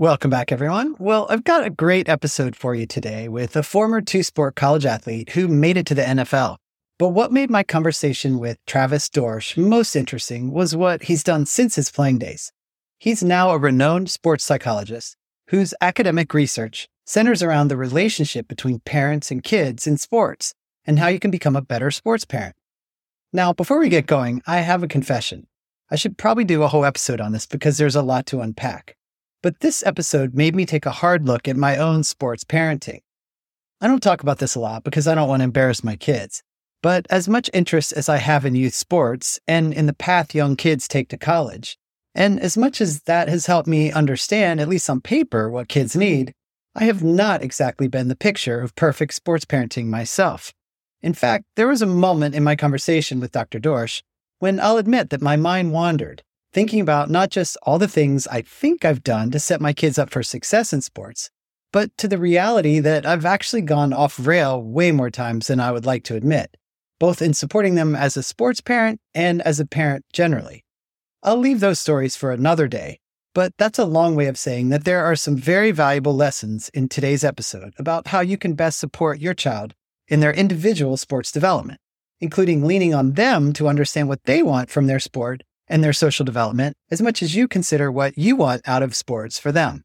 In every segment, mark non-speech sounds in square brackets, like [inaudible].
Welcome back, everyone. Well, I've got a great episode for you today with a former two sport college athlete who made it to the NFL. But what made my conversation with Travis Dorsch most interesting was what he's done since his playing days. He's now a renowned sports psychologist whose academic research centers around the relationship between parents and kids in sports and how you can become a better sports parent. Now, before we get going, I have a confession. I should probably do a whole episode on this because there's a lot to unpack. But this episode made me take a hard look at my own sports parenting. I don't talk about this a lot because I don't want to embarrass my kids. But as much interest as I have in youth sports and in the path young kids take to college, and as much as that has helped me understand, at least on paper, what kids need, I have not exactly been the picture of perfect sports parenting myself. In fact, there was a moment in my conversation with Dr. Dorsch when I'll admit that my mind wandered thinking about not just all the things I think I've done to set my kids up for success in sports, but to the reality that I've actually gone off rail way more times than I would like to admit, both in supporting them as a sports parent and as a parent generally. I'll leave those stories for another day, but that's a long way of saying that there are some very valuable lessons in today's episode about how you can best support your child in their individual sports development, including leaning on them to understand what they want from their sport and their social development as much as you consider what you want out of sports for them.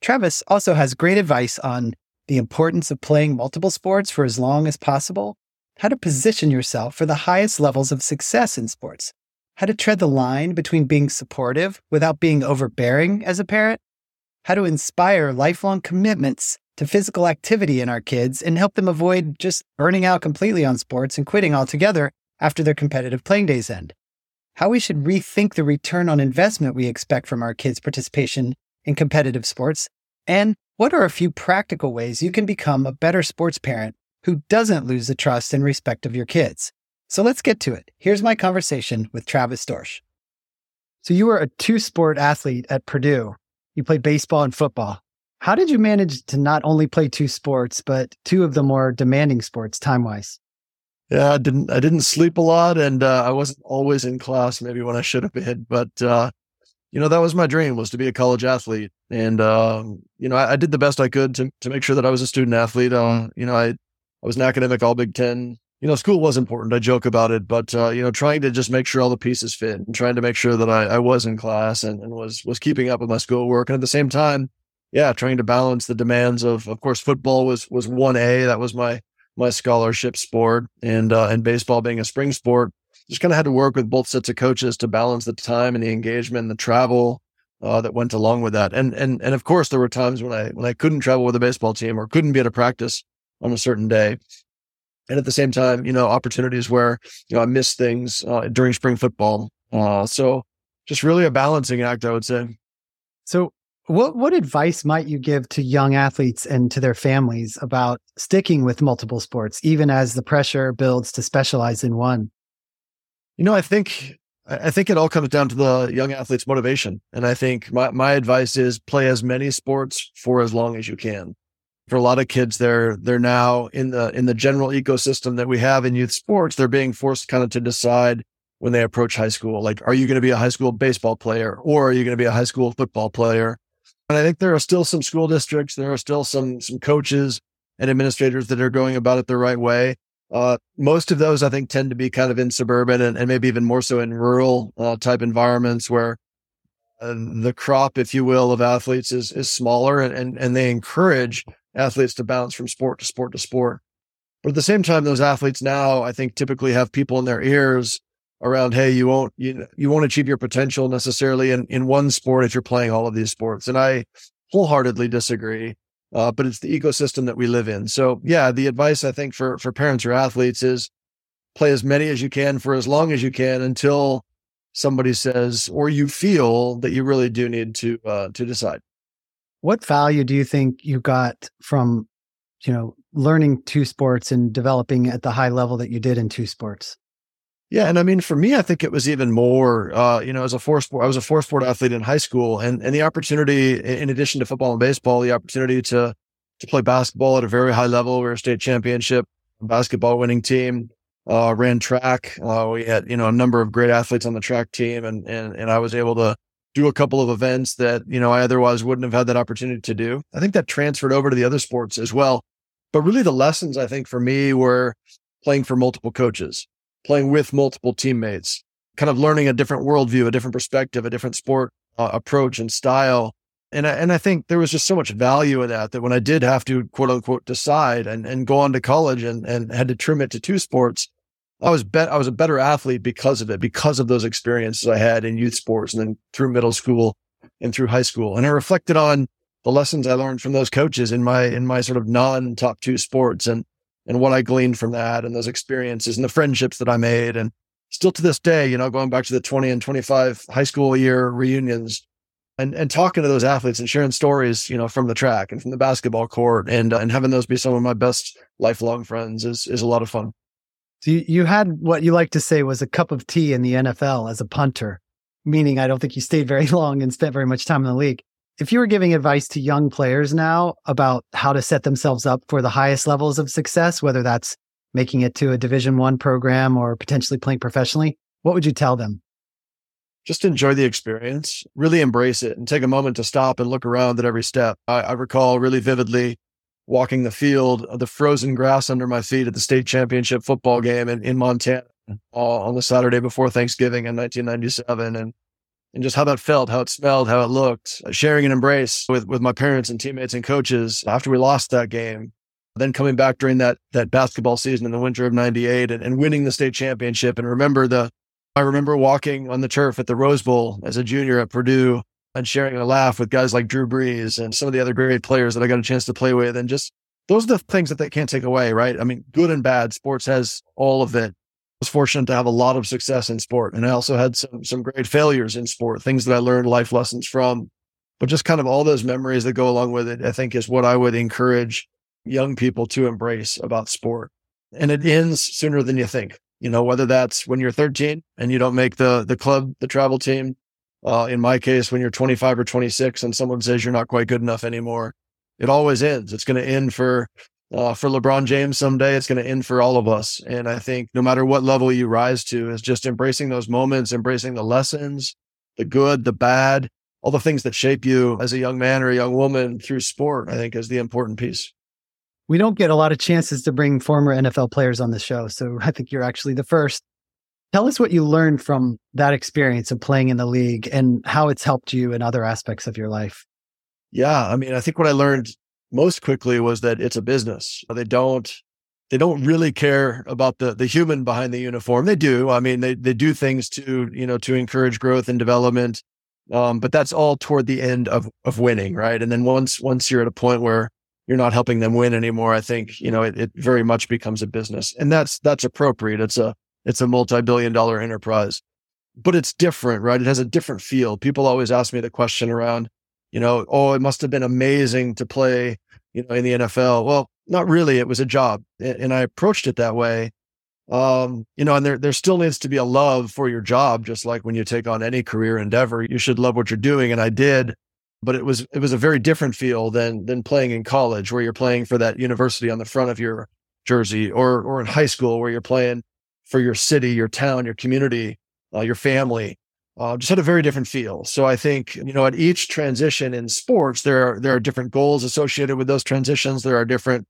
Travis also has great advice on the importance of playing multiple sports for as long as possible, how to position yourself for the highest levels of success in sports, how to tread the line between being supportive without being overbearing as a parent, how to inspire lifelong commitments to physical activity in our kids and help them avoid just burning out completely on sports and quitting altogether after their competitive playing days end how we should rethink the return on investment we expect from our kids' participation in competitive sports, and what are a few practical ways you can become a better sports parent who doesn't lose the trust and respect of your kids. So let's get to it. Here's my conversation with Travis Dorsch. So you were a two sport athlete at Purdue. You played baseball and football. How did you manage to not only play two sports, but two of the more demanding sports time wise? Yeah, I didn't I didn't sleep a lot, and uh, I wasn't always in class maybe when I should have been. But uh, you know, that was my dream was to be a college athlete, and uh, you know, I, I, did the best I could to to make sure that I was a student athlete. Uh, you know, I I was an academic All Big Ten. You know, school was important. I joke about it, but uh, you know, trying to just make sure all the pieces fit, and trying to make sure that I, I was in class and, and was was keeping up with my schoolwork, and at the same time, yeah, trying to balance the demands of, of course, football was was one A. That was my my scholarship sport and uh, and baseball being a spring sport just kind of had to work with both sets of coaches to balance the time and the engagement and the travel uh, that went along with that. And and and of course there were times when I when I couldn't travel with a baseball team or couldn't be at a practice on a certain day. And at the same time you know opportunities where you know I missed things uh, during spring football. Uh, so just really a balancing act I would say. So what what advice might you give to young athletes and to their families about sticking with multiple sports, even as the pressure builds to specialize in one? You know, I think I think it all comes down to the young athlete's motivation. And I think my, my advice is play as many sports for as long as you can. For a lot of kids, they're they're now in the in the general ecosystem that we have in youth sports, they're being forced kind of to decide when they approach high school. Like, are you going to be a high school baseball player or are you going to be a high school football player? And I think there are still some school districts, there are still some some coaches and administrators that are going about it the right way. Uh, most of those, I think, tend to be kind of in suburban and, and maybe even more so in rural uh, type environments where uh, the crop, if you will, of athletes is is smaller, and, and and they encourage athletes to bounce from sport to sport to sport. But at the same time, those athletes now, I think, typically have people in their ears around, hey, you won't you you won't achieve your potential necessarily in in one sport if you're playing all of these sports. And I wholeheartedly disagree. Uh, but it's the ecosystem that we live in. So yeah, the advice I think for for parents or athletes is play as many as you can for as long as you can until somebody says or you feel that you really do need to uh, to decide. What value do you think you got from you know learning two sports and developing at the high level that you did in two sports? Yeah, and I mean, for me, I think it was even more. Uh, you know, as a four sport, I was a four sport athlete in high school, and and the opportunity, in addition to football and baseball, the opportunity to to play basketball at a very high level. We were a state championship basketball winning team. Uh, ran track. Uh, we had you know a number of great athletes on the track team, and and and I was able to do a couple of events that, you know, I otherwise wouldn't have had that opportunity to do. I think that transferred over to the other sports as well. But really the lessons I think for me were playing for multiple coaches, playing with multiple teammates, kind of learning a different worldview, a different perspective, a different sport uh, approach and style. And I, and I think there was just so much value in that that when I did have to quote unquote decide and, and go on to college and, and had to trim it to two sports, I was bet I was a better athlete because of it, because of those experiences I had in youth sports and then through middle school and through high school. And I reflected on the lessons I learned from those coaches in my in my sort of non top two sports and and what I gleaned from that and those experiences and the friendships that I made. And still to this day, you know, going back to the 20 and 25 high school year reunions and, and talking to those athletes and sharing stories, you know, from the track and from the basketball court and, uh, and having those be some of my best lifelong friends is, is a lot of fun. So you, you had what you like to say was a cup of tea in the NFL as a punter, meaning I don't think you stayed very [laughs] long and spent very much time in the league. If you were giving advice to young players now about how to set themselves up for the highest levels of success, whether that's making it to a division one program or potentially playing professionally, what would you tell them? Just enjoy the experience, really embrace it and take a moment to stop and look around at every step. I, I recall really vividly walking the field, uh, the frozen grass under my feet at the state championship football game in, in Montana uh, on the Saturday before Thanksgiving in 1997. And, and just how that felt, how it smelled, how it looked, sharing an embrace with, with my parents and teammates and coaches after we lost that game. Then coming back during that, that basketball season in the winter of 98 and, and winning the state championship. And remember the, I remember walking on the turf at the Rose Bowl as a junior at Purdue and sharing a laugh with guys like Drew Brees and some of the other great players that I got a chance to play with. And just those are the things that they can't take away, right? I mean, good and bad. Sports has all of it. Was fortunate to have a lot of success in sport. And I also had some, some great failures in sport, things that I learned life lessons from. But just kind of all those memories that go along with it, I think is what I would encourage young people to embrace about sport. And it ends sooner than you think. You know, whether that's when you're 13 and you don't make the the club, the travel team, uh, in my case, when you're 25 or 26 and someone says you're not quite good enough anymore, it always ends. It's going to end for uh, for LeBron James someday. It's going to end for all of us. And I think no matter what level you rise to, is just embracing those moments, embracing the lessons, the good, the bad, all the things that shape you as a young man or a young woman through sport. I think is the important piece. We don't get a lot of chances to bring former NFL players on the show, so I think you're actually the first. Tell us what you learned from that experience of playing in the league and how it's helped you in other aspects of your life. Yeah. I mean, I think what I learned most quickly was that it's a business. They don't, they don't really care about the, the human behind the uniform. They do. I mean, they, they do things to, you know, to encourage growth and development. Um, but that's all toward the end of, of winning. Right. And then once, once you're at a point where you're not helping them win anymore, I think, you know, it, it very much becomes a business and that's, that's appropriate. It's a, it's a multi-billion dollar enterprise, but it's different, right? It has a different feel. People always ask me the question around, you know, oh, it must have been amazing to play, you know, in the NFL. Well, not really. It was a job. And I approached it that way. Um, you know, and there, there still needs to be a love for your job, just like when you take on any career endeavor, you should love what you're doing. And I did, but it was, it was a very different feel than, than playing in college where you're playing for that university on the front of your jersey or, or in high school where you're playing for your city, your town, your community, uh, your family. Uh, just had a very different feel. So I think you know at each transition in sports, there are there are different goals associated with those transitions. There are different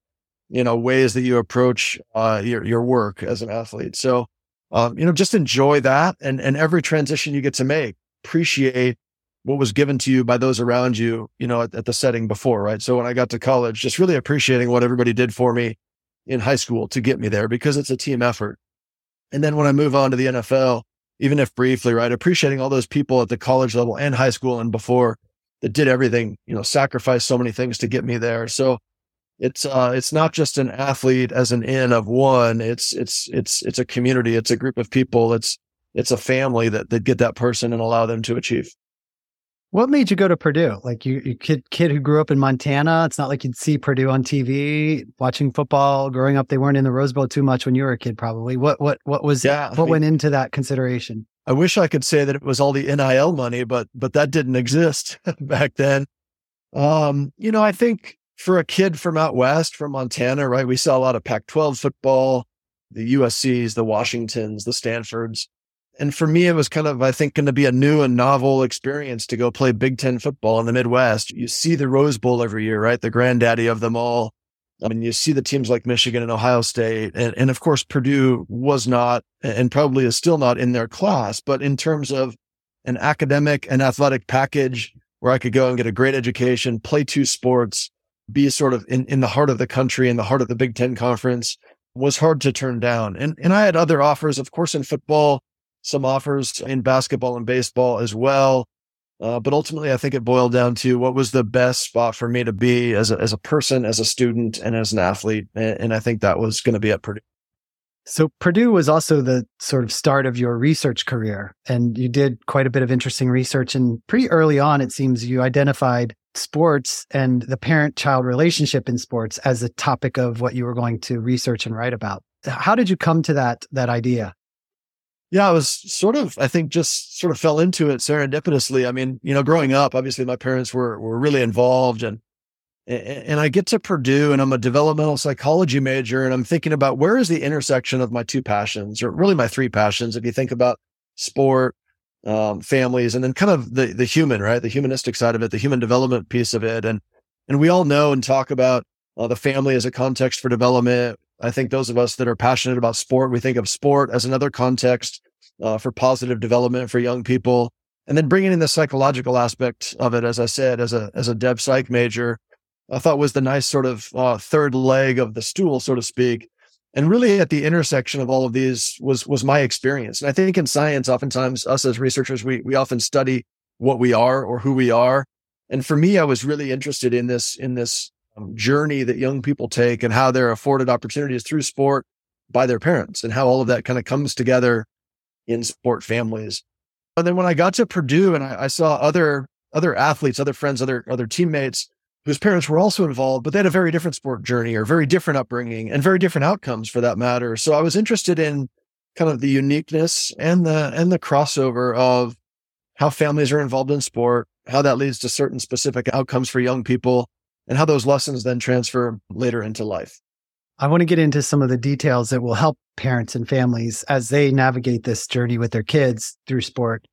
you know ways that you approach uh, your your work as an athlete. So um, you know just enjoy that and and every transition you get to make. Appreciate what was given to you by those around you. You know at, at the setting before, right? So when I got to college, just really appreciating what everybody did for me in high school to get me there because it's a team effort. And then when I move on to the NFL, even if briefly, right, appreciating all those people at the college level and high school and before that did everything, you know, sacrificed so many things to get me there. So it's uh it's not just an athlete as an in of one. It's it's it's it's a community. It's a group of people. It's it's a family that that get that person and allow them to achieve. What made you go to Purdue? Like you, you kid kid who grew up in Montana. It's not like you'd see Purdue on TV watching football growing up. They weren't in the Rose Bowl too much when you were a kid, probably. What what what was yeah, what I mean, went into that consideration? I wish I could say that it was all the NIL money, but but that didn't exist [laughs] back then. Um, you know, I think for a kid from out west, from Montana, right, we saw a lot of Pac-12 football, the USC's, the Washingtons, the Stanfords And for me, it was kind of, I think, going to be a new and novel experience to go play Big Ten football in the Midwest. You see the Rose Bowl every year, right? The granddaddy of them all. I mean, you see the teams like Michigan and Ohio State. And, and of course, Purdue was not and probably is still not in their class. But in terms of an academic and athletic package where I could go and get a great education, play two sports, be sort of in, in the heart of the country, in the heart of the Big Ten conference was hard to turn down. And, and I had other offers, of course, in football, some offers in basketball and baseball as well. Uh, but ultimately, I think it boiled down to what was the best spot for me to be as a, as a person, as a student, and as an athlete. And, and I think that was going to be at Purdue. So Purdue was also the sort of start of your research career, and you did quite a bit of interesting research. And pretty early on, it seems you identified sports and the parent child relationship in sports as a topic of what you were going to research and write about. How did you come to that that idea? Yeah, I was sort of, I think, just sort of fell into it serendipitously. I mean, you know, growing up, obviously my parents were were really involved and and I get to Purdue and I'm a developmental psychology major and I'm thinking about where is the intersection of my two passions or really my three passions. If you think about sport, um, families, and then kind of the the human, right, the humanistic side of it, the human development piece of it, and and we all know and talk about uh, the family as a context for development. I think those of us that are passionate about sport, we think of sport as another context uh, for positive development for young people, and then bringing in the psychological aspect of it, as I said, as a as a dev psych major, I thought was the nice sort of uh, third leg of the stool, so to speak, and really at the intersection of all of these was was my experience. And i think in science oftentimes us as researchers we we often study what we are or who we are. And for me i was really interested in this in this Um, journey that young people take and how they're afforded opportunities through sport by their parents and how all of that kind of comes together in sport families and then when i got to purdue and I, I saw other other athletes other friends other other teammates whose parents were also involved, but they had a very different sport journey or very different upbringing and very different outcomes for that matter. So I was interested in kind of the uniqueness and the and the crossover of how families are involved in sport, how that leads to certain specific outcomes for young people, and how those lessons then transfer later into life. I want to get into some of the details that will help parents and families as they navigate this journey with their kids through sport.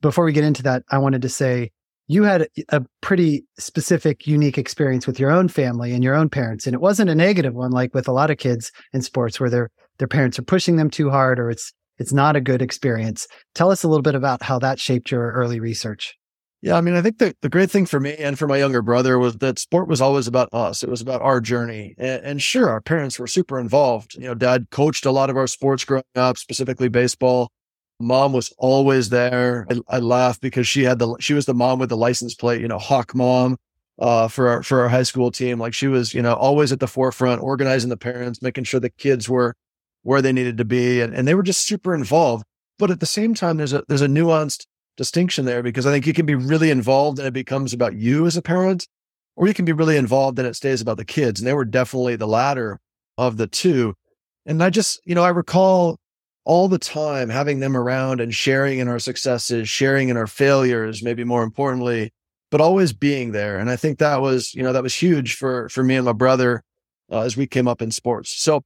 Before we get into that, I wanted to say you had a pretty specific, unique experience with your own family and your own parents. And it wasn't a negative one, like with a lot of kids in sports where their their parents are pushing them too hard or it's it's not a good experience. Tell us a little bit about how that shaped your early research. Yeah, I mean, I think the, the great thing for me and for my younger brother was that sport was always about us. It was about our journey. And, and sure, our parents were super involved. You know, dad coached a lot of our sports growing up, specifically baseball. Mom was always there. I, I laugh because she had the she was the mom with the license plate, you know, Hawk Mom uh, for our for our high school team. Like she was, you know, always at the forefront, organizing the parents, making sure the kids were where they needed to be, and, and they were just super involved. But at the same time, there's a there's a nuanced distinction there because I think you can be really involved and it becomes about you as a parent, or you can be really involved and it stays about the kids. And they were definitely the latter of the two. And I just, you know, I recall all the time having them around and sharing in our successes, sharing in our failures, maybe more importantly, but always being there. And I think that was, you know, that was huge for for me and my brother uh, as we came up in sports. So,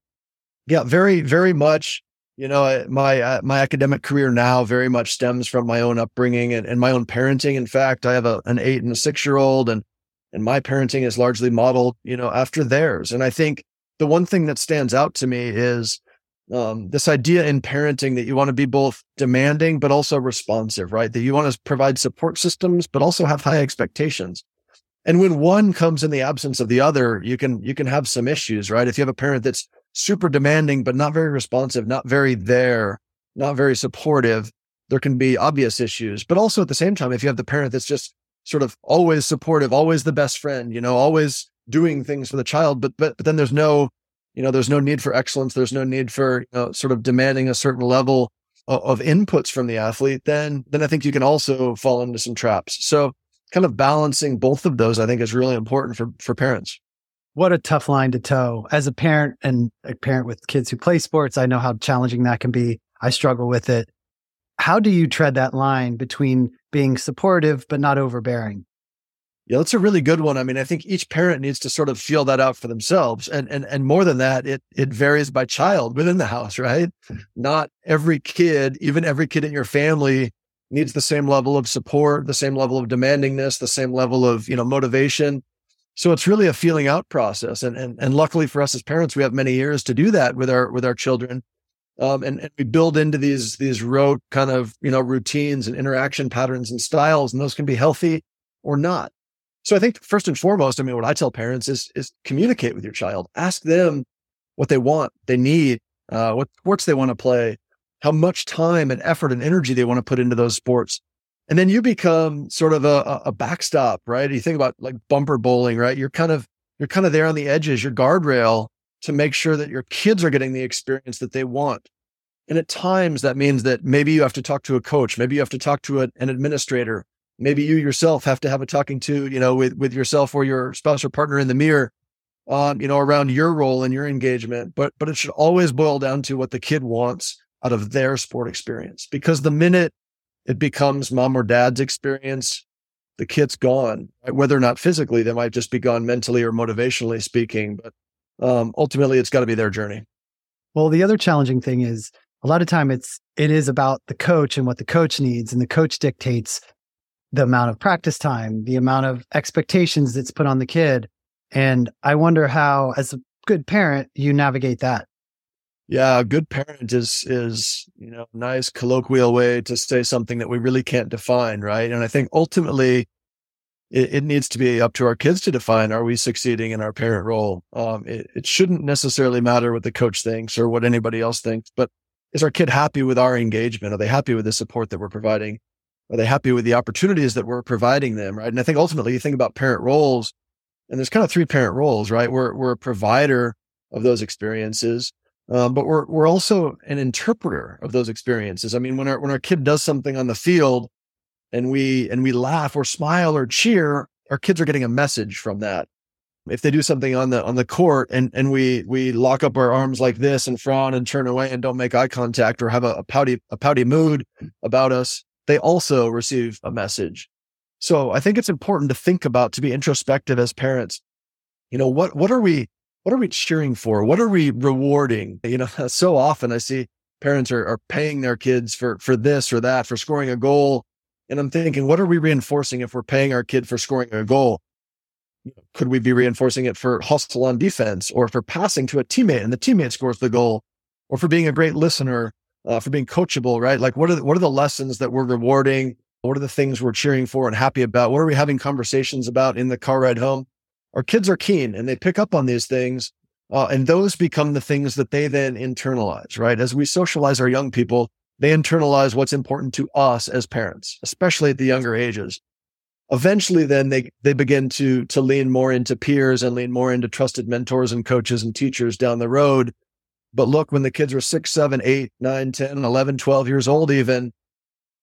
yeah, very very much, you know, my uh, my academic career now very much stems from my own upbringing and, and my own parenting. In fact, I have a, an eight and a six year old, and and my parenting is largely modeled, you know, after theirs. And I think the one thing that stands out to me is um, this idea in parenting that you want to be both demanding but also responsive, right? That you want to provide support systems but also have high expectations. And when one comes in the absence of the other, you can you can have some issues, right? If you have a parent that's super demanding but not very responsive, not very there, not very supportive, there can be obvious issues. But also at the same time, if you have the parent that's just sort of always supportive, always the best friend, you know, always doing things for the child, but but but then there's no you know, there's no need for excellence. There's no need for you know, sort of demanding a certain level of, of inputs from the athlete. Then, then I think you can also fall into some traps. So, kind of balancing both of those, I think, is really important for for parents. What a tough line to toe. As a parent and a parent with kids who play sports, I know how challenging that can be. I struggle with it. How do you tread that line between being supportive but not overbearing? Yeah, that's a really good one. I mean, I think each parent needs to sort of feel that out for themselves. And and and more than that, it it varies by child within the house, right? Not every kid, even every kid in your family needs the same level of support, the same level of demandingness, the same level of, you know, motivation. So it's really a feeling out process. And and and luckily for us as parents, we have many years to do that with our with our children. Um, and, and we build into these these rote kind of you know routines and interaction patterns and styles, and those can be healthy or not. So I think first and foremost, I mean, what I tell parents is is communicate with your child. Ask them what they want, they need, uh, what sports they want to play, how much time and effort and energy they want to put into those sports. And then you become sort of a, a backstop, right? You think about like bumper bowling, right? You're kind of you're kind of there on the edges, your guardrail to make sure that your kids are getting the experience that they want. And at times that means that maybe you have to talk to a coach, maybe you have to talk to a, an administrator, maybe you yourself have to have a talking to, you know, with, with yourself or your spouse or partner in the mirror, um, you know, around your role and your engagement. But, but it should always boil down to what the kid wants out of their sport experience. Because the minute it becomes mom or dad's experience, the kid's gone, whether or not physically, they might just be gone mentally or motivationally speaking. But um, ultimately, it's got to be their journey. Well, the other challenging thing is a lot of time it's it is about the coach and what the coach needs, and the coach dictates the amount of practice time, the amount of expectations that's put on the kid. And I wonder how, as a good parent, you navigate that. Yeah, good parent is is you know nice colloquial way to say something that we really can't define, right? And I think ultimately, it, it needs to be up to our kids to define: Are we succeeding in our parent role? Um, it, it shouldn't necessarily matter what the coach thinks or what anybody else thinks, but is our kid happy with our engagement? Are they happy with the support that we're providing? Are they happy with the opportunities that we're providing them? Right. And I think ultimately you think about parent roles and there's kind of three parent roles, right? We're, we're a provider of those experiences. Um, but we're, we're also an interpreter of those experiences. I mean, when our, when our kid does something on the field and we, and we laugh or smile or cheer, our kids are getting a message from that. If they do something on the, on the court and, and we, we lock up our arms like this and frown and turn away and don't make eye contact or have a, a pouty, a pouty mood about us, they also receive a message. So I think it's important to think about to be introspective as parents. You know, what what are we what are we cheering for? What are we rewarding? [laughs] You know, so often I see parents are, are paying their kids for for this or that, for scoring a goal. And I'm thinking, what are we reinforcing if we're paying our kid for scoring a goal? Could we be reinforcing it for hustle on defense or for passing to a teammate and the teammate scores the goal or for being a great listener uh, for being coachable, right? Like what are the, what are the lessons that we're rewarding? What are the things we're cheering for and happy about? What are we having conversations about in the car ride home? Our kids are keen and they pick up on these things. Uh, and those become the things that they then internalize, right? As we socialize our young people, they internalize what's important to us as parents, especially at the younger ages. Eventually, then they, they begin to, to lean more into peers and lean more into trusted mentors and coaches and teachers down the road but look, when the kids were six, seven, eight, nine, 10, 11, 12 years old, even,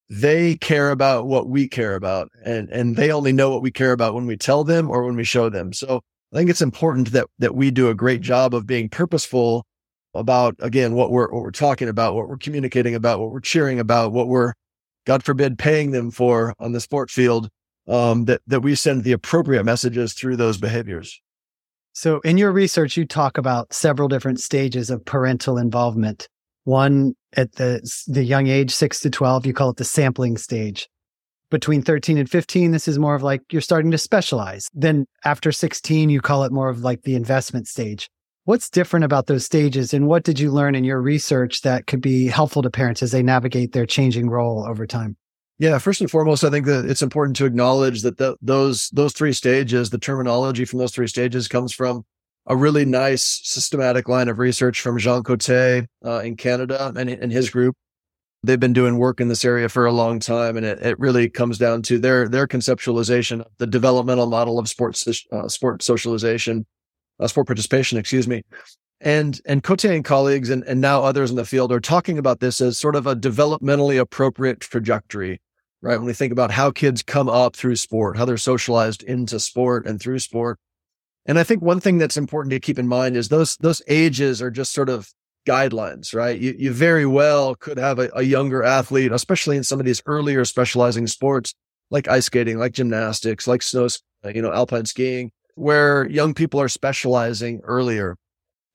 they care about what we care about. And, and they only know what we care about when we tell them or when we show them. So I think it's important that, that we do a great job of being purposeful about, again, what we're, what we're talking about, what we're communicating about, what we're cheering about, what we're, God forbid, paying them for on the sport field. Um, that, that we send the appropriate messages through those behaviors. So, in your research, you talk about several different stages of parental involvement. One at the, the young age, six to 12, you call it the sampling stage. Between 13 and 15, this is more of like you're starting to specialize. Then after 16, you call it more of like the investment stage. What's different about those stages and what did you learn in your research that could be helpful to parents as they navigate their changing role over time? Yeah, first and foremost, I think that it's important to acknowledge that the, those those three stages, the terminology from those three stages, comes from a really nice systematic line of research from Jean Côté uh, in Canada and, and his group. They've been doing work in this area for a long time, and it, it really comes down to their their conceptualization of the developmental model of sports uh, sport socialization, uh, sport participation. Excuse me. And and Côté and colleagues and, and now others in the field are talking about this as sort of a developmentally appropriate trajectory right? When we think about how kids come up through sport, how they're socialized into sport and through sport. And I think one thing that's important to keep in mind is those, those ages are just sort of guidelines, right? You, you very well could have a, a younger athlete, especially in some of these earlier specializing sports like ice skating, like gymnastics, like snow, you know, alpine skiing, where young people are specializing earlier.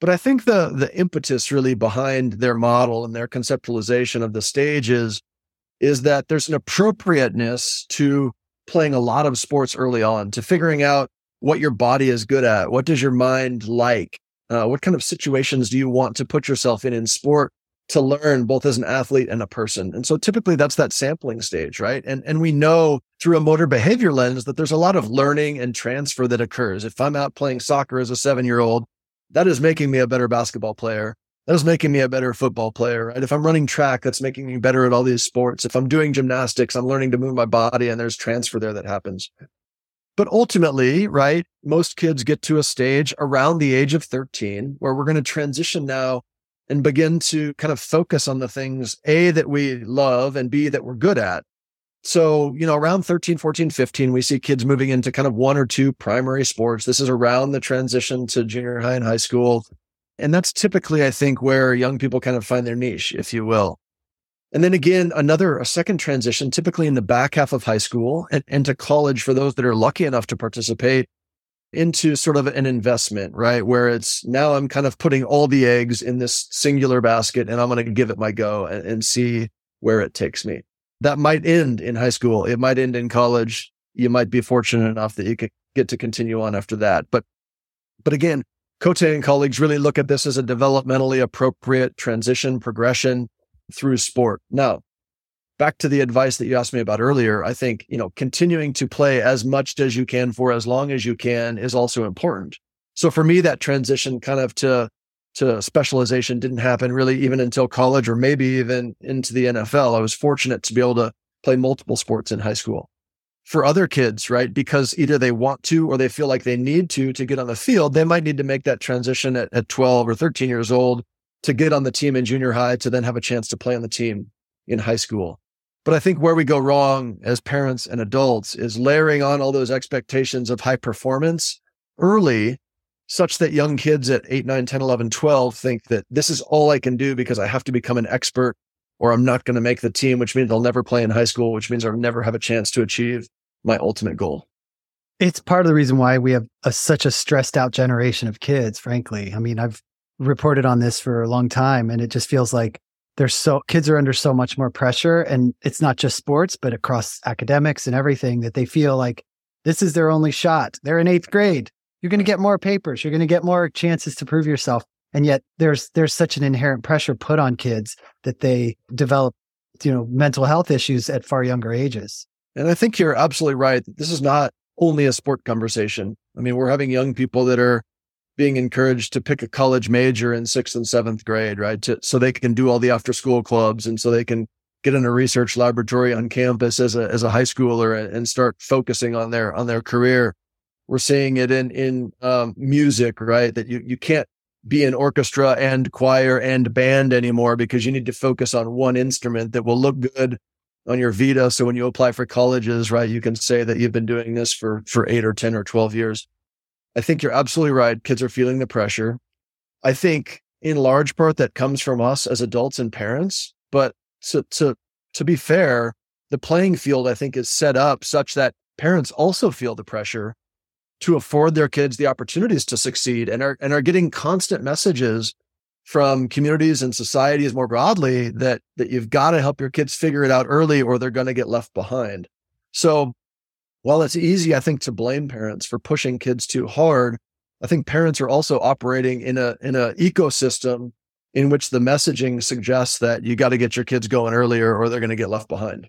But I think the the impetus really behind their model and their conceptualization of the stage is, is that there's an appropriateness to playing a lot of sports early on, to figuring out what your body is good at, what does your mind like, uh, what kind of situations do you want to put yourself in in sport to learn both as an athlete and a person. And so typically that's that sampling stage, right? And and we know through a motor behavior lens that there's a lot of learning and transfer that occurs. If I'm out playing soccer as a 7-year-old, that is making me a better basketball player. That is making me a better football player, right? If I'm running track, that's making me better at all these sports. If I'm doing gymnastics, I'm learning to move my body and there's transfer there that happens. But ultimately, right, most kids get to a stage around the age of 13 where we're going to transition now and begin to kind of focus on the things A, that we love and B, that we're good at. So, you know, around 13, 14, 15, we see kids moving into kind of one or two primary sports. This is around the transition to junior high and high school. And that's typically, I think, where young people kind of find their niche, if you will. And then again, another, a second transition, typically in the back half of high school and, to college for those that are lucky enough to participate into sort of an investment, right? Where it's now I'm kind of putting all the eggs in this singular basket and I'm going to give it my go and, and, see where it takes me. That might end in high school. It might end in college. You might be fortunate enough that you could get to continue on after that. But, but again, Côté and colleagues really look at this as a developmentally appropriate transition progression through sport. Now, back to the advice that you asked me about earlier, I think, you know, continuing to play as much as you can for as long as you can is also important. So for me, that transition kind of to, to specialization didn't happen really even until college or maybe even into the NFL. I was fortunate to be able to play multiple sports in high school. For other kids, right? Because either they want to or they feel like they need to to get on the field, they might need to make that transition at, at 12 or 13 years old to get on the team in junior high to then have a chance to play on the team in high school. But I think where we go wrong as parents and adults is layering on all those expectations of high performance early, such that young kids at 8, 9, 10, 11, 12 think that this is all I can do because I have to become an expert or I'm not going to make the team, which means I'll never play in high school, which means I'll never have a chance to achieve my ultimate goal. It's part of the reason why we have a, such a stressed out generation of kids, frankly. I mean, I've reported on this for a long time and it just feels like there's so kids are under so much more pressure and it's not just sports but across academics and everything that they feel like this is their only shot. They're in 8th grade. You're going to get more papers. You're going to get more chances to prove yourself. And yet there's there's such an inherent pressure put on kids that they develop you know mental health issues at far younger ages. And i think you're absolutely right. This is not only a sport conversation. I mean we're having young people that are being encouraged to pick a college major in sixth and seventh grade, right? To, so they can do all the after school clubs and so they can get in a research laboratory on campus as a, as a high schooler and start focusing on their, on their career. We're seeing it in, in, um, music, right? That you, you can't be an orchestra and choir and band anymore because you need to focus on one instrument that will look good on your vita. So when you apply for colleges, right, you can say that you've been doing this for, for eight or 10 or 12 years. I think you're absolutely right. Kids are feeling the pressure. I think in large part that comes from us as adults and parents. But to, to, to be fair, the playing field, I think, is set up such that parents also feel the pressure to afford their kids the opportunities to succeed and are, and are getting constant messages from communities and societies more broadly that, that you've got to help your kids figure it out early or they're going to get left behind. So while it's easy, I think, to blame parents for pushing kids too hard, I think parents are also operating in a in a ecosystem in which the messaging suggests that you got to get your kids going earlier or they're going to get left behind.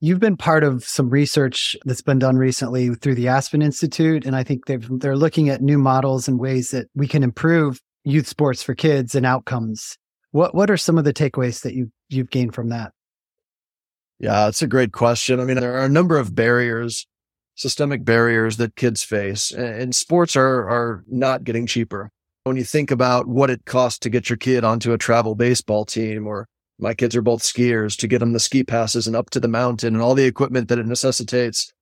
You've been part of some research that's been done recently through the Aspen Institute, and I think they've, they're looking at new models and ways that we can improve youth sports for kids and outcomes. What what are some of the takeaways that you you've gained from that? Yeah, it's a great question. I mean, there are a number of barriers, systemic barriers that kids face, and sports are are not getting cheaper. When you think about what it costs to get your kid onto a travel baseball team, or my kids are both skiers, to get them the ski passes and up to the mountain and all the equipment that it necessitates,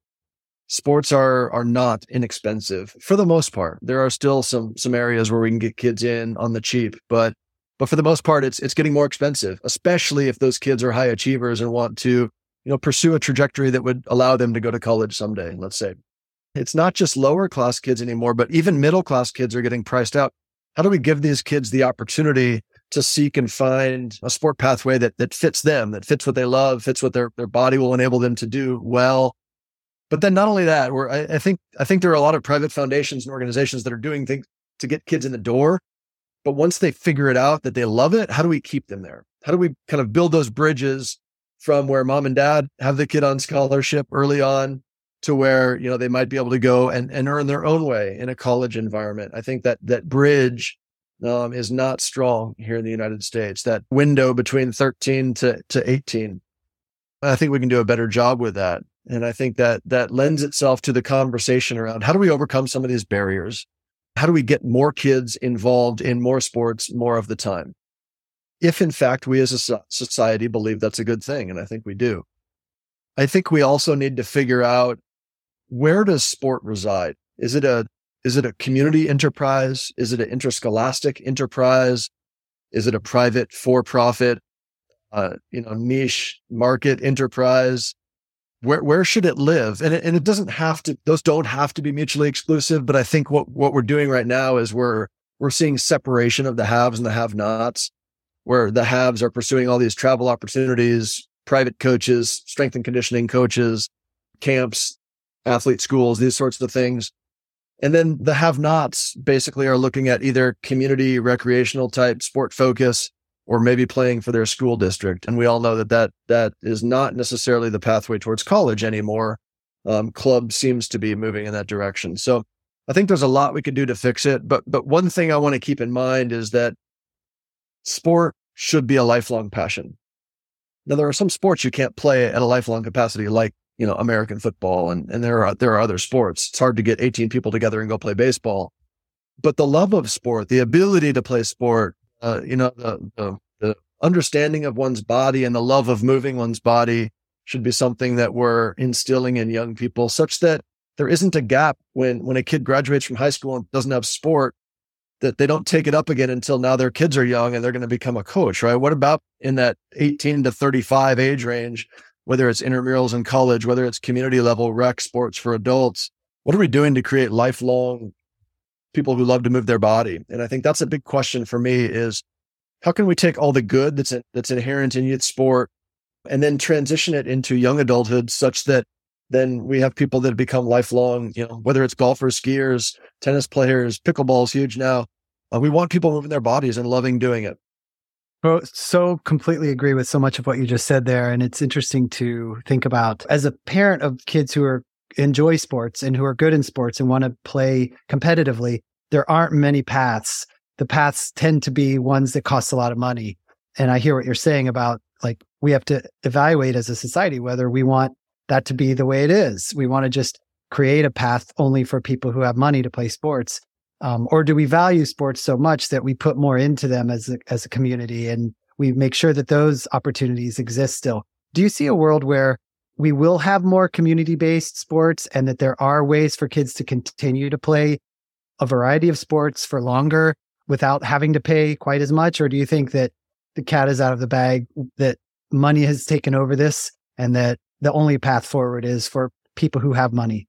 sports are are not inexpensive for the most part. There are still some some areas where we can get kids in on the cheap, but but for the most part, it's it's getting more expensive, especially if those kids are high achievers and want to, you know, pursue a trajectory that would allow them to go to college someday, let's say. it's not just lower class kids anymore, but even middle class kids are getting priced out. How do we give these kids the opportunity to seek and find a sport pathway that that fits them, that fits what they love, fits what their their body will enable them to do well. But then not only that, where I, I think I think there are a lot of private foundations and organizations that are doing things to get kids in the door. But once they figure it out that they love it, how do we keep them there? How do we kind of build those bridges from where mom and dad have the kid on scholarship early on to where, you know, they might be able to go and, and earn their own way in a college environment? I think that that bridge um, is not strong here in the United States. That window between 13 to, to 18. I think we can do a better job with that. And I think that that lends itself to the conversation around how do we overcome some of these barriers? How do we get more kids involved in more sports more of the time? If in fact we as a society believe that's a good thing, and I think we do. I think we also need to figure out where does sport reside? Is it a is it a community enterprise? Is it an interscholastic enterprise? Is it a private for-profit, uh, you know, niche market enterprise? Where where should it live? And it, and it doesn't have to; those don't have to be mutually exclusive. But I think what what we're doing right now is we're we're seeing separation of the haves and the have-nots, where the haves are pursuing all these travel opportunities, private coaches, strength and conditioning coaches, camps, athlete schools, these sorts of things and then the have nots basically are looking at either community recreational type sport focus or maybe playing for their school district. And we all know that that, that is not necessarily the pathway towards college anymore. Um, club seems to be moving in that direction. So I think there's a lot we could do to fix it. But, but one thing I want to keep in mind is that sport should be a lifelong passion. Now, there are some sports you can't play at a lifelong capacity, like you know, American football and, and there are, there are other sports. It's hard to get 18 people together and go play baseball, but the love of sport, the ability to play sport, uh, you know, the, the, the understanding of one's body and the love of moving one's body should be something that we're instilling in young people such that there isn't a gap when, when a kid graduates from high school and doesn't have sport that they don't take it up again until now their kids are young and they're going to become a coach, right? What about in that 18 to 35 age range whether it's intramurals in college, whether it's community level rec sports for adults. What are we doing to create lifelong people who love to move their body? And I think that's a big question for me is how can we take all the good that's, in, that's inherent in youth sport and then transition it into young adulthood such that then we have people that become lifelong, you know, whether it's golfers, skiers, tennis players, pickleball is huge now. Uh, we want people moving their bodies and loving doing it. Well, so completely agree with so much of what you just said there. And it's interesting to think about as a parent of kids who are enjoy sports and who are good in sports and want to play competitively, there aren't many paths. The paths tend to be ones that cost a lot of money. And I hear what you're saying about like we have to evaluate as a society whether we want that to be the way it is. We want to just create a path only for people who have money to play sports. Um, or do we value sports so much that we put more into them as a, as a community and we make sure that those opportunities exist still? Do you see a world where we will have more community based sports and that there are ways for kids to continue to play a variety of sports for longer without having to pay quite as much? Or do you think that the cat is out of the bag, that money has taken over this and that the only path forward is for people who have money?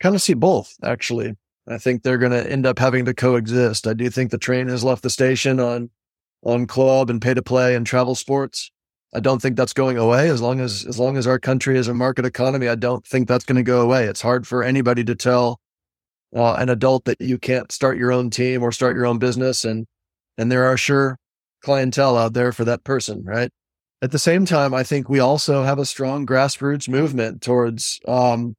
Kind of see both, actually. I think they're going to end up having to coexist. I do think the train has left the station on on club and pay to play and travel sports. I don't think that's going away as long as as long as our country is a market economy. I don't think that's going to go away. It's hard for anybody to tell uh, an adult that you can't start your own team or start your own business, and and there are sure clientele out there for that person, right? At the same time, I think we also have a strong grassroots movement towards um,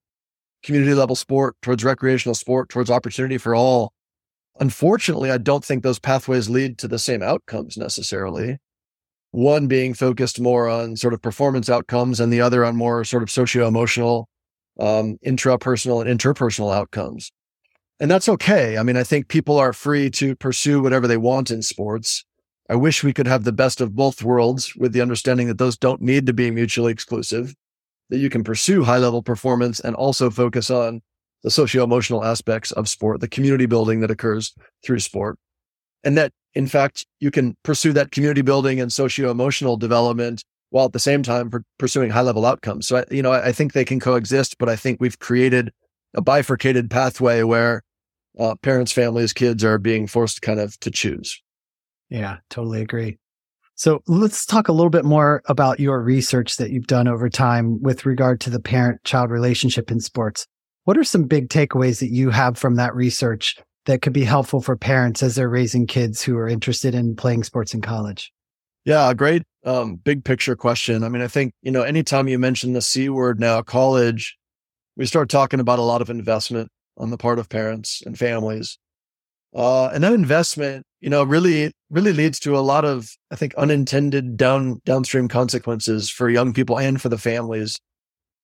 community level sport, towards recreational sport, towards opportunity for all. Unfortunately, I don't think those pathways lead to the same outcomes necessarily. One being focused more on sort of performance outcomes and the other on more sort of socio emotional, um, intrapersonal and interpersonal outcomes. And that's okay. I mean, I think people are free to pursue whatever they want in sports. I wish we could have the best of both worlds with the understanding that those don't need to be mutually exclusive that you can pursue high level performance and also focus on the socio emotional aspects of sport, the community building that occurs through sport. And that in fact, you can pursue that community building and socio emotional development while at the same time pursuing high level outcomes. So, I, you know, I think they can coexist, but I think we've created a bifurcated pathway where uh, parents, families, kids are being forced kind of to choose. Yeah, totally agree. So let's talk a little bit more about your research that you've done over time with regard to the parent child relationship in sports. What are some big takeaways that you have from that research that could be helpful for parents as they're raising kids who are interested in playing sports in college? Yeah, great um, big picture question. I mean, I think, you know, anytime you mention the C word now, college, we start talking about a lot of investment on the part of parents and families. Uh, and that investment, you know, really, really leads to a lot of, I think, unintended down downstream consequences for young people and for the families.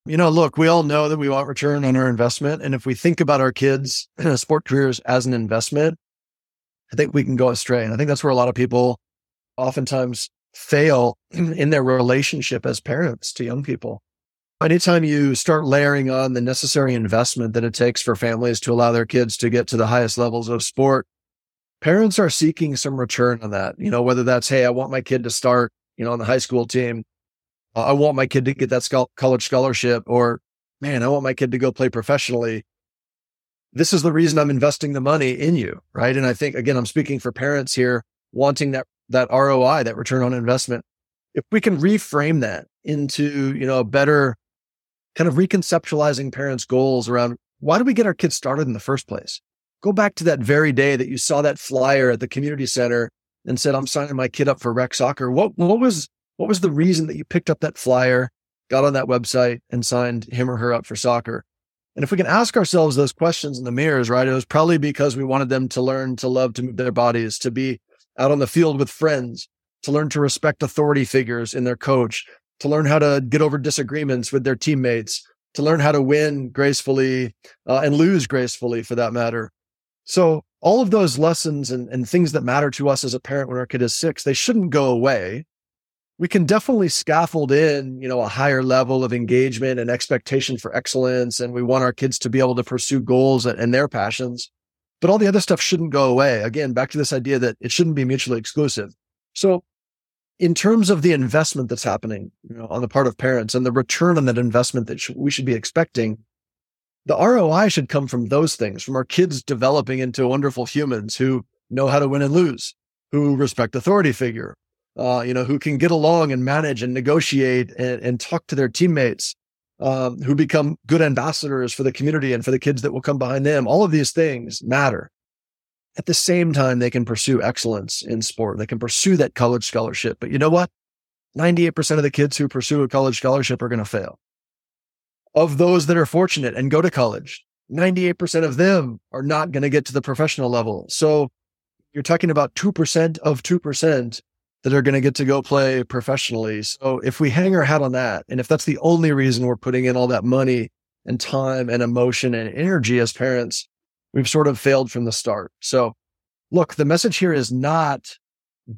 You know, look, we all know that we want return on our investment, and if we think about our kids' [clears throat] uh, sport careers as an investment, I think we can go astray. And I think that's where a lot of people oftentimes fail [clears throat] in their relationship as parents to young people. Anytime you start layering on the necessary investment that it takes for families to allow their kids to get to the highest levels of sport, parents are seeking some return on that. You know, whether that's, hey, I want my kid to start, you know, on the high school team. Uh, I want my kid to get that college scholarship, or man, I want my kid to go play professionally. This is the reason I'm investing the money in you, right? And I think again, I'm speaking for parents here wanting that that ROI, that return on investment. If we can reframe that into, you know, a better kind of reconceptualizing parents' goals around why do we get our kids started in the first place? Go back to that very day that you saw that flyer at the community center and said, I'm signing my kid up for rec soccer. What, what was, what was the reason that you picked up that flyer, got on that website and signed him or her up for soccer? And if we can ask ourselves those questions in the mirrors, right? It was probably because we wanted them to learn to love to move their bodies, to be out on the field with friends, to learn to respect authority figures in their coach, to learn how to get over disagreements with their teammates, to learn how to win gracefully uh, and lose gracefully for that matter. So all of those lessons and, and things that matter to us as a parent when our kid is six, they shouldn't go away. We can definitely scaffold in, you know, a higher level of engagement and expectation for excellence. And we want our kids to be able to pursue goals and, their passions but all the other stuff shouldn't go away. Again, back to this idea that it shouldn't be mutually exclusive. So in terms of the investment that's happening you know, on the part of parents and the return on that investment that we should be expecting, the ROI should come from those things, from our kids developing into wonderful humans who know how to win and lose, who respect authority figure, uh, you know, who can get along and manage and negotiate and, and talk to their teammates, um, who become good ambassadors for the community and for the kids that will come behind them. All of these things matter. At the same time, they can pursue excellence in sport. They can pursue that college scholarship. But you know what? 98% of the kids who pursue a college scholarship are going to fail. Of those that are fortunate and go to college, 98% of them are not going to get to the professional level. So you're talking about 2% of 2% that are going to get to go play professionally. So if we hang our hat on that, and if that's the only reason we're putting in all that money and time and emotion and energy as parents, we've sort of failed from the start. So look, the message here is not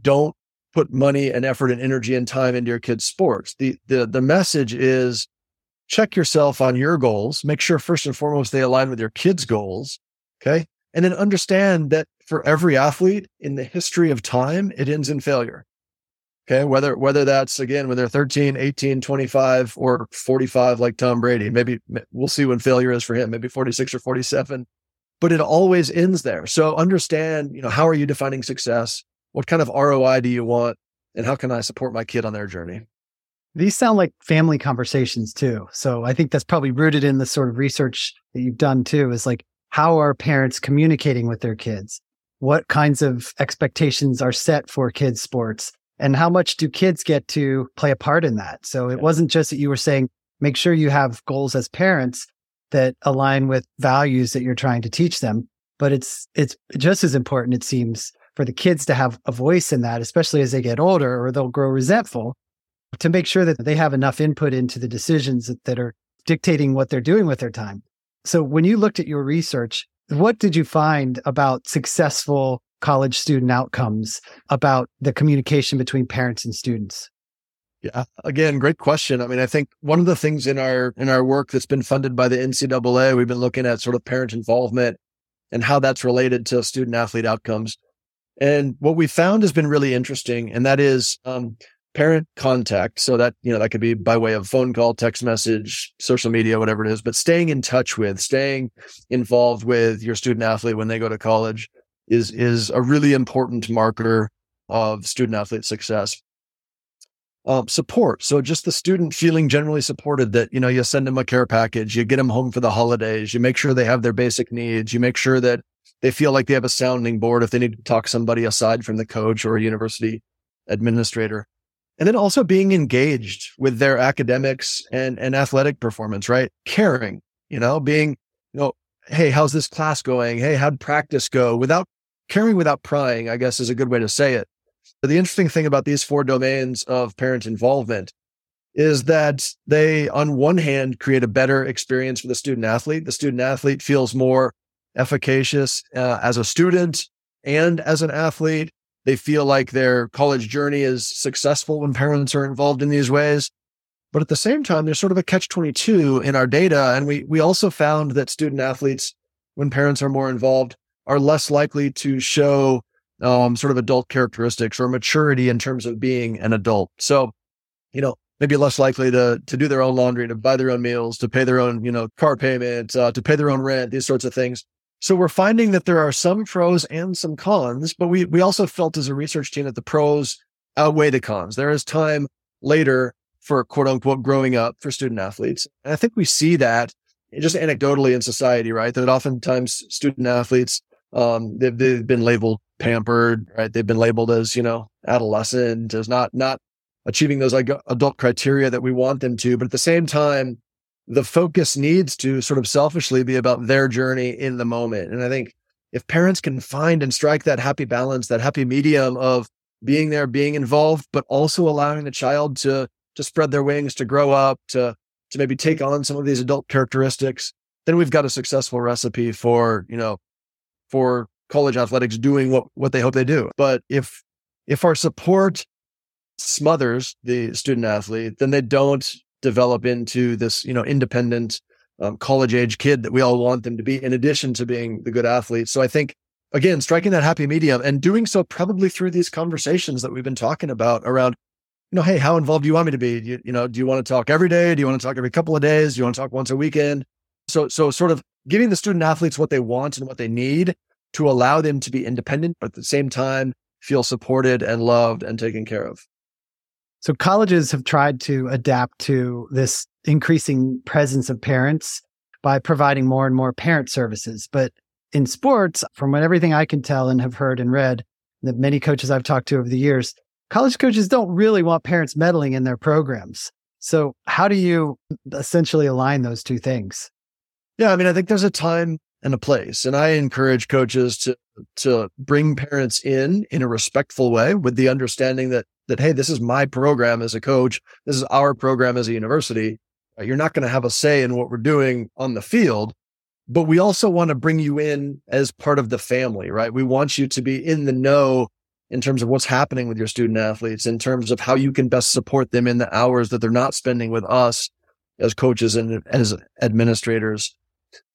don't put money and effort and energy and time into your kids' sports. The, the, the message is check yourself on your goals. Make sure first and foremost they align with your kids' goals. Okay. And then understand that for every athlete in the history of time, it ends in failure. Okay. Whether, whether that's again, when they're 13, 18, 25 or 45, like Tom Brady, maybe we'll see when failure is for him, maybe 46 or 47, but it always ends there. So understand, you know, how are you defining success? What kind of ROI do you want? And how can I support my kid on their journey? These sound like family conversations too. So I think that's probably rooted in the sort of research that you've done too is like, how are parents communicating with their kids? What kinds of expectations are set for kids' sports? And how much do kids get to play a part in that? So it wasn't just that you were saying make sure you have goals as parents that align with values that you're trying to teach them but it's it's just as important it seems for the kids to have a voice in that especially as they get older or they'll grow resentful to make sure that they have enough input into the decisions that, that are dictating what they're doing with their time. So when you looked at your research what did you find about successful college student outcomes about the communication between parents and students? Yeah, again, great question. I mean, I think one of the things in our in our work that's been funded by the NCAA, we've been looking at sort of parent involvement and how that's related to student athlete outcomes. And what we found has been really interesting, and that is um, parent contact. So that, you know, that could be by way of phone call, text message, social media, whatever it is, but staying in touch with, staying involved with your student athlete when they go to college is, is a really important marker of student athlete success. Um, support. So just the student feeling generally supported that, you know, you send them a care package, you get them home for the holidays, you make sure they have their basic needs, you make sure that they feel like they have a sounding board if they need to talk somebody aside from the coach or a university administrator and then also being engaged with their academics and, and athletic performance, right? Caring, you know, being, you know, hey, how's this class going? Hey, how'd practice go? Without caring without prying, I guess is a good way to say it. But the interesting thing about these four domains of parent involvement is that they, on one hand, create a better experience for the student athlete. The student athlete feels more efficacious uh, as a student and as an athlete. They feel like their college journey is successful when parents are involved in these ways. But at the same time, there's sort of a catch 22 in our data. And we, we also found that student athletes, when parents are more involved, are less likely to show um, sort of adult characteristics or maturity in terms of being an adult. So, you know, maybe less likely to to do their own laundry, to buy their own meals, to pay their own, you know, car payment, uh, to pay their own rent, these sorts of things. So we're finding that there are some pros and some cons, but we, we also felt as a research team that the pros outweigh the cons. There is time later for quote unquote growing up for student athletes. And I think we see that just anecdotally in society, right? That oftentimes student athletes, um, they've, they've been labeled pampered, right? They've been labeled as, you know, adolescent, as not, not achieving those like adult criteria that we want them to. But at the same time, the focus needs to sort of selfishly be about their journey in the moment. And I think if parents can find and strike that happy balance, that happy medium of being there, being involved, but also allowing the child to to spread their wings, to grow up, to to maybe take on some of these adult characteristics, then we've got a successful recipe for, you know, for college athletics doing what what they hope they do. But if if our support smothers the student athlete, then they don't develop into this, you know, independent um, college age kid that we all want them to be, in addition to being the good athlete. So I think, again, striking that happy medium and doing so probably through these conversations that we've been talking about around, you know, hey, how involved do you want me to be? You, you know, do you want to talk every day? Do you want to talk every couple of days? Do you want to talk once a weekend? So, so sort of giving the student athletes what they want and what they need to allow them to be independent, but at the same time, feel supported and loved and taken care of. So colleges have tried to adapt to this increasing presence of parents by providing more and more parent services. But in sports, from what everything I can tell and have heard and read, that many coaches I've talked to over the years, college coaches don't really want parents meddling in their programs. So how do you essentially align those two things? Yeah, I mean, I think there's a time and a place, and I encourage coaches to to bring parents in in a respectful way with the understanding that that, hey, this is my program as a coach. This is our program as a university. Uh, you're not going to have a say in what we're doing on the field, but we also want to bring you in as part of the family, right? We want you to be in the know in terms of what's happening with your student athletes, in terms of how you can best support them in the hours that they're not spending with us as coaches and as administrators.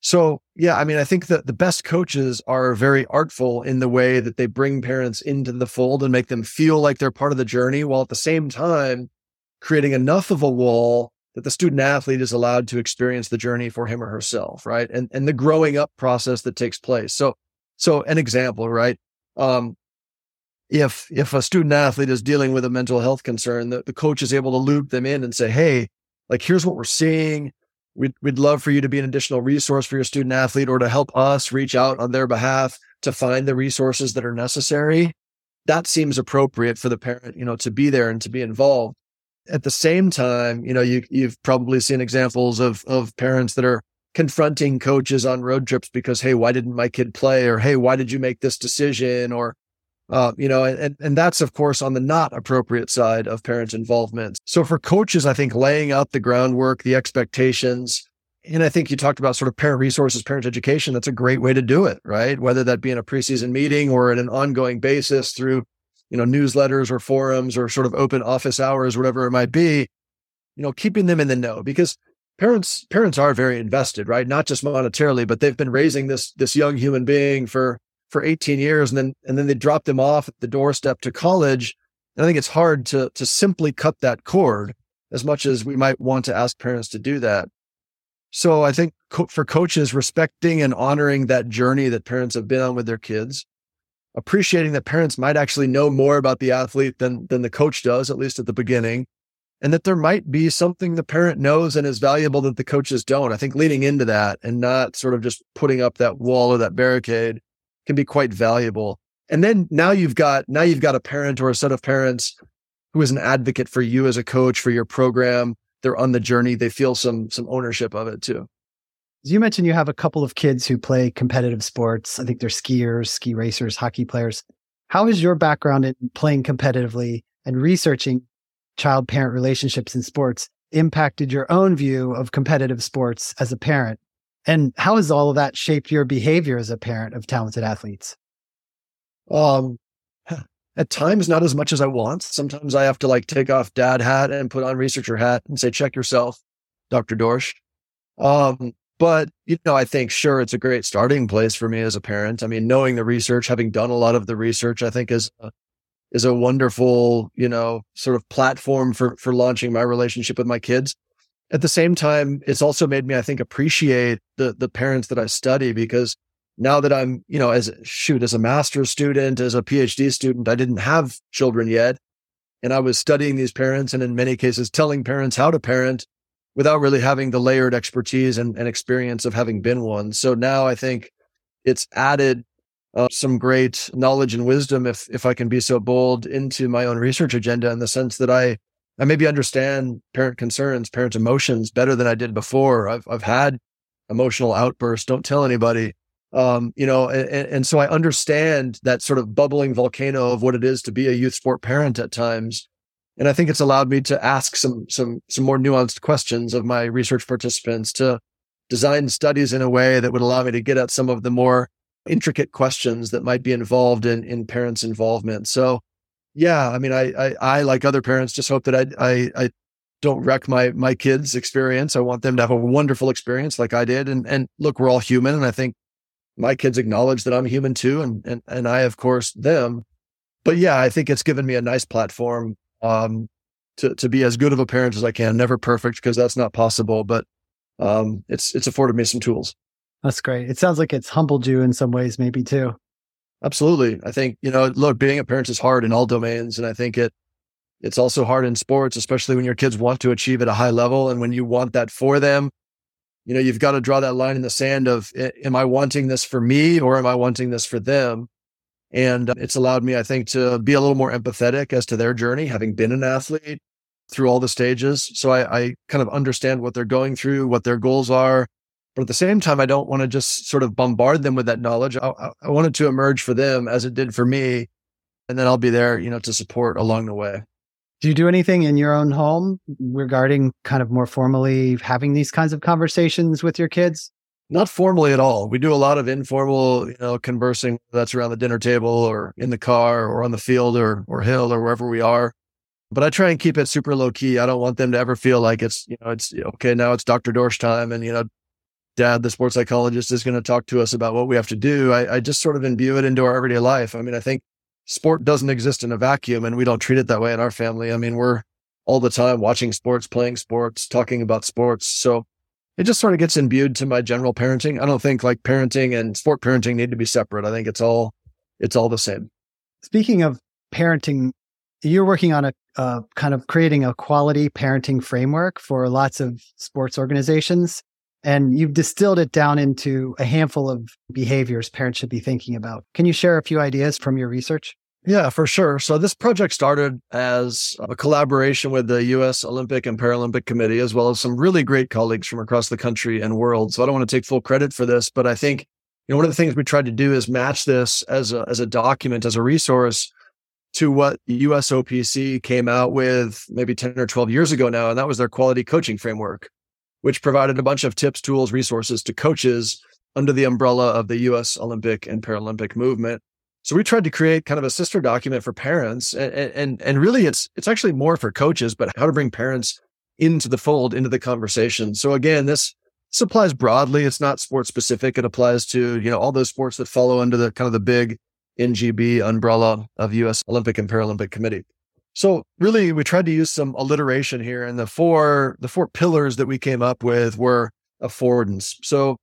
So, yeah, I mean, I think that the best coaches are very artful in the way that they bring parents into the fold and make them feel like they're part of the journey while at the same time creating enough of a wall that the student athlete is allowed to experience the journey for him or herself, right? And and the growing up process that takes place. So so an example, right? Um if if a student athlete is dealing with a mental health concern, the, the coach is able to loop them in and say, hey, like here's what we're seeing We'd, we'd love for you to be an additional resource for your student athlete or to help us reach out on their behalf to find the resources that are necessary. That seems appropriate for the parent, you know, to be there and to be involved. At the same time, you know, you, you've probably seen examples of, of parents that are confronting coaches on road trips because, Hey, why didn't my kid play? Or, Hey, why did you make this decision? Or, uh, you know, and, and that's of course on the not appropriate side of parent involvement. So for coaches, I think laying out the groundwork, the expectations, and I think you talked about sort of parent resources, parent education. That's a great way to do it, right? Whether that be in a preseason meeting or at an ongoing basis through, you know, newsletters or forums or sort of open office hours, whatever it might be, you know, keeping them in the know because parents, parents are very invested, right? Not just monetarily, but they've been raising this, this young human being for for 18 years and then and then they drop them off at the doorstep to college And I think it's hard to, to simply cut that cord as much as we might want to ask parents to do that. So I think co- for coaches, respecting and honoring that journey that parents have been on with their kids, appreciating that parents might actually know more about the athlete than, than the coach does, at least at the beginning, and that there might be something the parent knows and is valuable that the coaches don't. I think leaning into that and not sort of just putting up that wall or that barricade can be quite valuable. And then now you've got now you've got a parent or a set of parents who is an advocate for you as a coach for your program. They're on the journey. They feel some some ownership of it too. You mentioned you have a couple of kids who play competitive sports. I think they're skiers, ski racers, hockey players. How has your background in playing competitively and researching child parent relationships in sports impacted your own view of competitive sports as a parent? And how has all of that shaped your behavior as a parent of talented athletes? Um, at times, not as much as I want. Sometimes I have to like take off dad hat and put on researcher hat and say, check yourself, Dr. Dorsch. Um, but, you know, I think sure, it's a great starting place for me as a parent. I mean, knowing the research, having done a lot of the research, I think is, a, is a wonderful, you know, sort of platform for, for launching my relationship with my kids. At the same time, it's also made me, I think, appreciate the, the parents that I study because now that I'm, you know, as shoot, as a master's student, as a PhD student, I didn't have children yet. And I was studying these parents and in many cases telling parents how to parent without really having the layered expertise and, and experience of having been one. So now I think it's added uh, some great knowledge and wisdom, if if I can be so bold, into my own research agenda in the sense that I I maybe understand parent concerns, parent emotions better than I did before. I've I've had emotional outbursts. Don't tell anybody um, you know, and, and so I understand that sort of bubbling volcano of what it is to be a youth sport parent at times. And I think it's allowed me to ask some, some, some more nuanced questions of my research participants to design studies in a way that would allow me to get at some of the more intricate questions that might be involved in, in parents' involvement. So yeah, I mean, I, I, I like other parents just hope that I, I, I don't wreck my, my kids' experience. I want them to have a wonderful experience like I did. And, and look, we're all human. And I think my kids acknowledge that I'm human too, and and and I, of course, them. But yeah, I think it's given me a nice platform um, to to be as good of a parent as I can. Never perfect because that's not possible, but um, it's it's afforded me some tools. That's great. It sounds like it's humbled you in some ways, maybe too. Absolutely. I think you know, look, being a parent is hard in all domains, and I think it it's also hard in sports, especially when your kids want to achieve at a high level, and when you want that for them you know, you've got to draw that line in the sand of, am I wanting this for me or am I wanting this for them? And uh, it's allowed me, I think, to be a little more empathetic as to their journey, having been an athlete through all the stages. So I, I kind of understand what they're going through, what their goals are. But at the same time, I don't want to just sort of bombard them with that knowledge. I, I want it to emerge for them as it did for me. And then I'll be there, you know, to support along the way. Do you do anything in your own home regarding kind of more formally having these kinds of conversations with your kids? Not formally at all. We do a lot of informal, you know, conversing that's around the dinner table or in the car or on the field or or hill or wherever we are. But I try and keep it super low key. I don't want them to ever feel like it's, you know, it's okay, now it's Dr. Dorsch time and, you know, dad, the sports psychologist is going to talk to us about what we have to do. I, I just sort of imbue it into our everyday life. I mean, I think sport doesn't exist in a vacuum and we don't treat it that way in our family. I mean, we're all the time watching sports, playing sports, talking about sports. So it just sort of gets imbued to my general parenting. I don't think like parenting and sport parenting need to be separate. I think it's all, it's all the same. Speaking of parenting, you're working on a uh, kind of creating a quality parenting framework for lots of sports organizations. And you've distilled it down into a handful of behaviors parents should be thinking about. Can you share a few ideas from your research? Yeah, for sure. So this project started as a collaboration with the US Olympic and Paralympic Committee, as well as some really great colleagues from across the country and world. So I don't want to take full credit for this, but I think you know one of the things we tried to do is match this as a as a document, as a resource to what USOPC came out with maybe 10 or 12 years ago now, and that was their quality coaching framework which provided a bunch of tips, tools, resources to coaches under the umbrella of the US Olympic and Paralympic movement. So we tried to create kind of a sister document for parents and, and, and really it's, it's actually more for coaches, but how to bring parents into the fold, into the conversation. So again, this, this applies broadly. It's not sports specific. It applies to, you know, all those sports that follow under the kind of the big NGB umbrella of US Olympic and Paralympic Committee. So really, we tried to use some alliteration here, and the four the four pillars that we came up with were affordance. So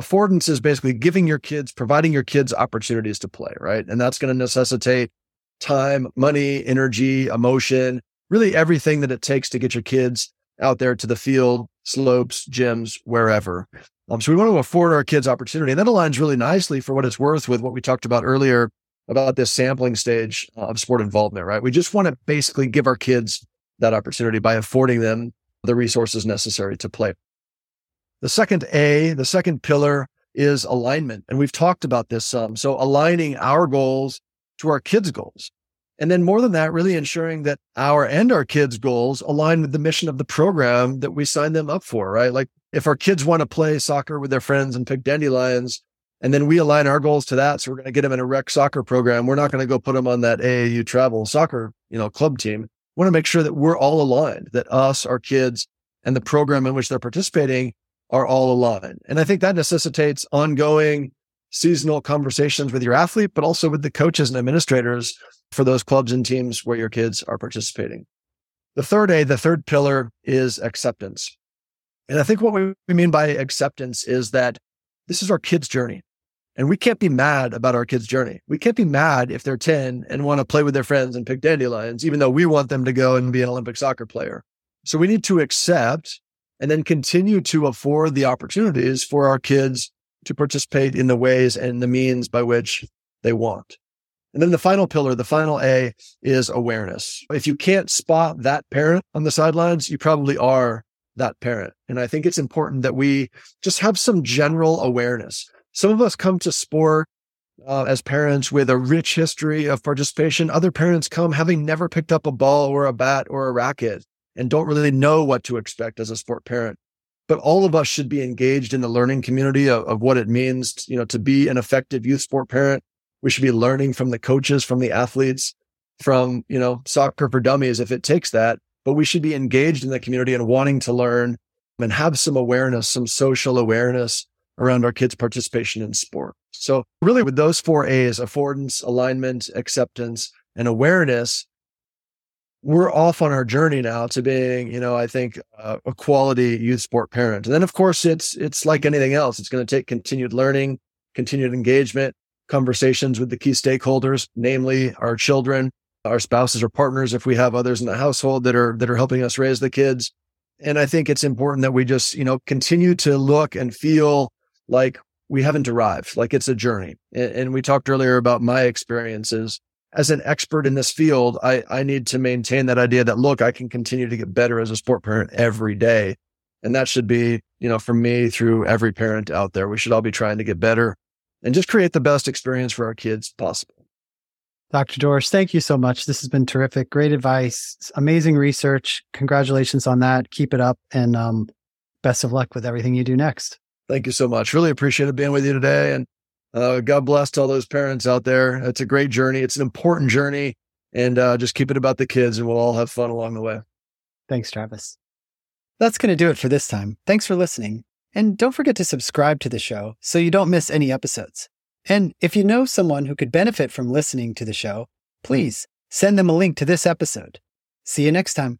affordance is basically giving your kids, providing your kids opportunities to play, right? And that's going to necessitate time, money, energy, emotion, really everything that it takes to get your kids out there to the field, slopes, gyms, wherever. Um, so we want to afford our kids opportunity. And that aligns really nicely for what it's worth with what we talked about earlier about this sampling stage of sport involvement, right? We just want to basically give our kids that opportunity by affording them the resources necessary to play. The second A, the second pillar is alignment. And we've talked about this some. So aligning our goals to our kids' goals. And then more than that, really ensuring that our and our kids' goals align with the mission of the program that we signed them up for, right? Like if our kids want to play soccer with their friends and pick dandelions, and then we align our goals to that. So we're going to get them in a rec soccer program. We're not going to go put them on that AAU travel soccer, you know, club team. We want to make sure that we're all aligned, that us, our kids, and the program in which they're participating are all aligned. And I think that necessitates ongoing seasonal conversations with your athlete, but also with the coaches and administrators for those clubs and teams where your kids are participating. The third A, the third pillar is acceptance. And I think what we mean by acceptance is that this is our kids' journey. And we can't be mad about our kids' journey. We can't be mad if they're 10 and want to play with their friends and pick dandelions, even though we want them to go and be an Olympic soccer player. So we need to accept and then continue to afford the opportunities for our kids to participate in the ways and the means by which they want. And then the final pillar, the final A is awareness. If you can't spot that parent on the sidelines, you probably are that parent. And I think it's important that we just have some general awareness. Some of us come to sport uh, as parents with a rich history of participation. Other parents come having never picked up a ball or a bat or a racket and don't really know what to expect as a sport parent. But all of us should be engaged in the learning community of, of what it means, you know, to be an effective youth sport parent. We should be learning from the coaches, from the athletes, from, you know, soccer for dummies if it takes that. But we should be engaged in the community and wanting to learn and have some awareness, some social awareness around our kids' participation in sport. So really with those four A's, affordance, alignment, acceptance, and awareness, we're off on our journey now to being, you know, I think uh, a quality youth sport parent. And then of course it's it's like anything else. It's going to take continued learning, continued engagement, conversations with the key stakeholders, namely our children, our spouses or partners if we have others in the household that are that are helping us raise the kids. And I think it's important that we just, you know, continue to look and feel like we haven't arrived, like it's a journey. And, we talked earlier about my experiences as an expert in this field, I, I need to maintain that idea that, look, I can continue to get better as a sport parent every day. And that should be, you know, for me through every parent out there. We should all be trying to get better and just create the best experience for our kids possible. Dr. Dorsch, thank you so much. This has been terrific. Great advice, amazing research. Congratulations on that. Keep it up and um, best of luck with everything you do next. Thank you so much. Really appreciate it being with you today. And uh, God bless to all those parents out there. It's a great journey. It's an important journey. And uh, just keep it about the kids, and we'll all have fun along the way. Thanks, Travis. That's going to do it for this time. Thanks for listening. And don't forget to subscribe to the show so you don't miss any episodes. And if you know someone who could benefit from listening to the show, please send them a link to this episode. See you next time.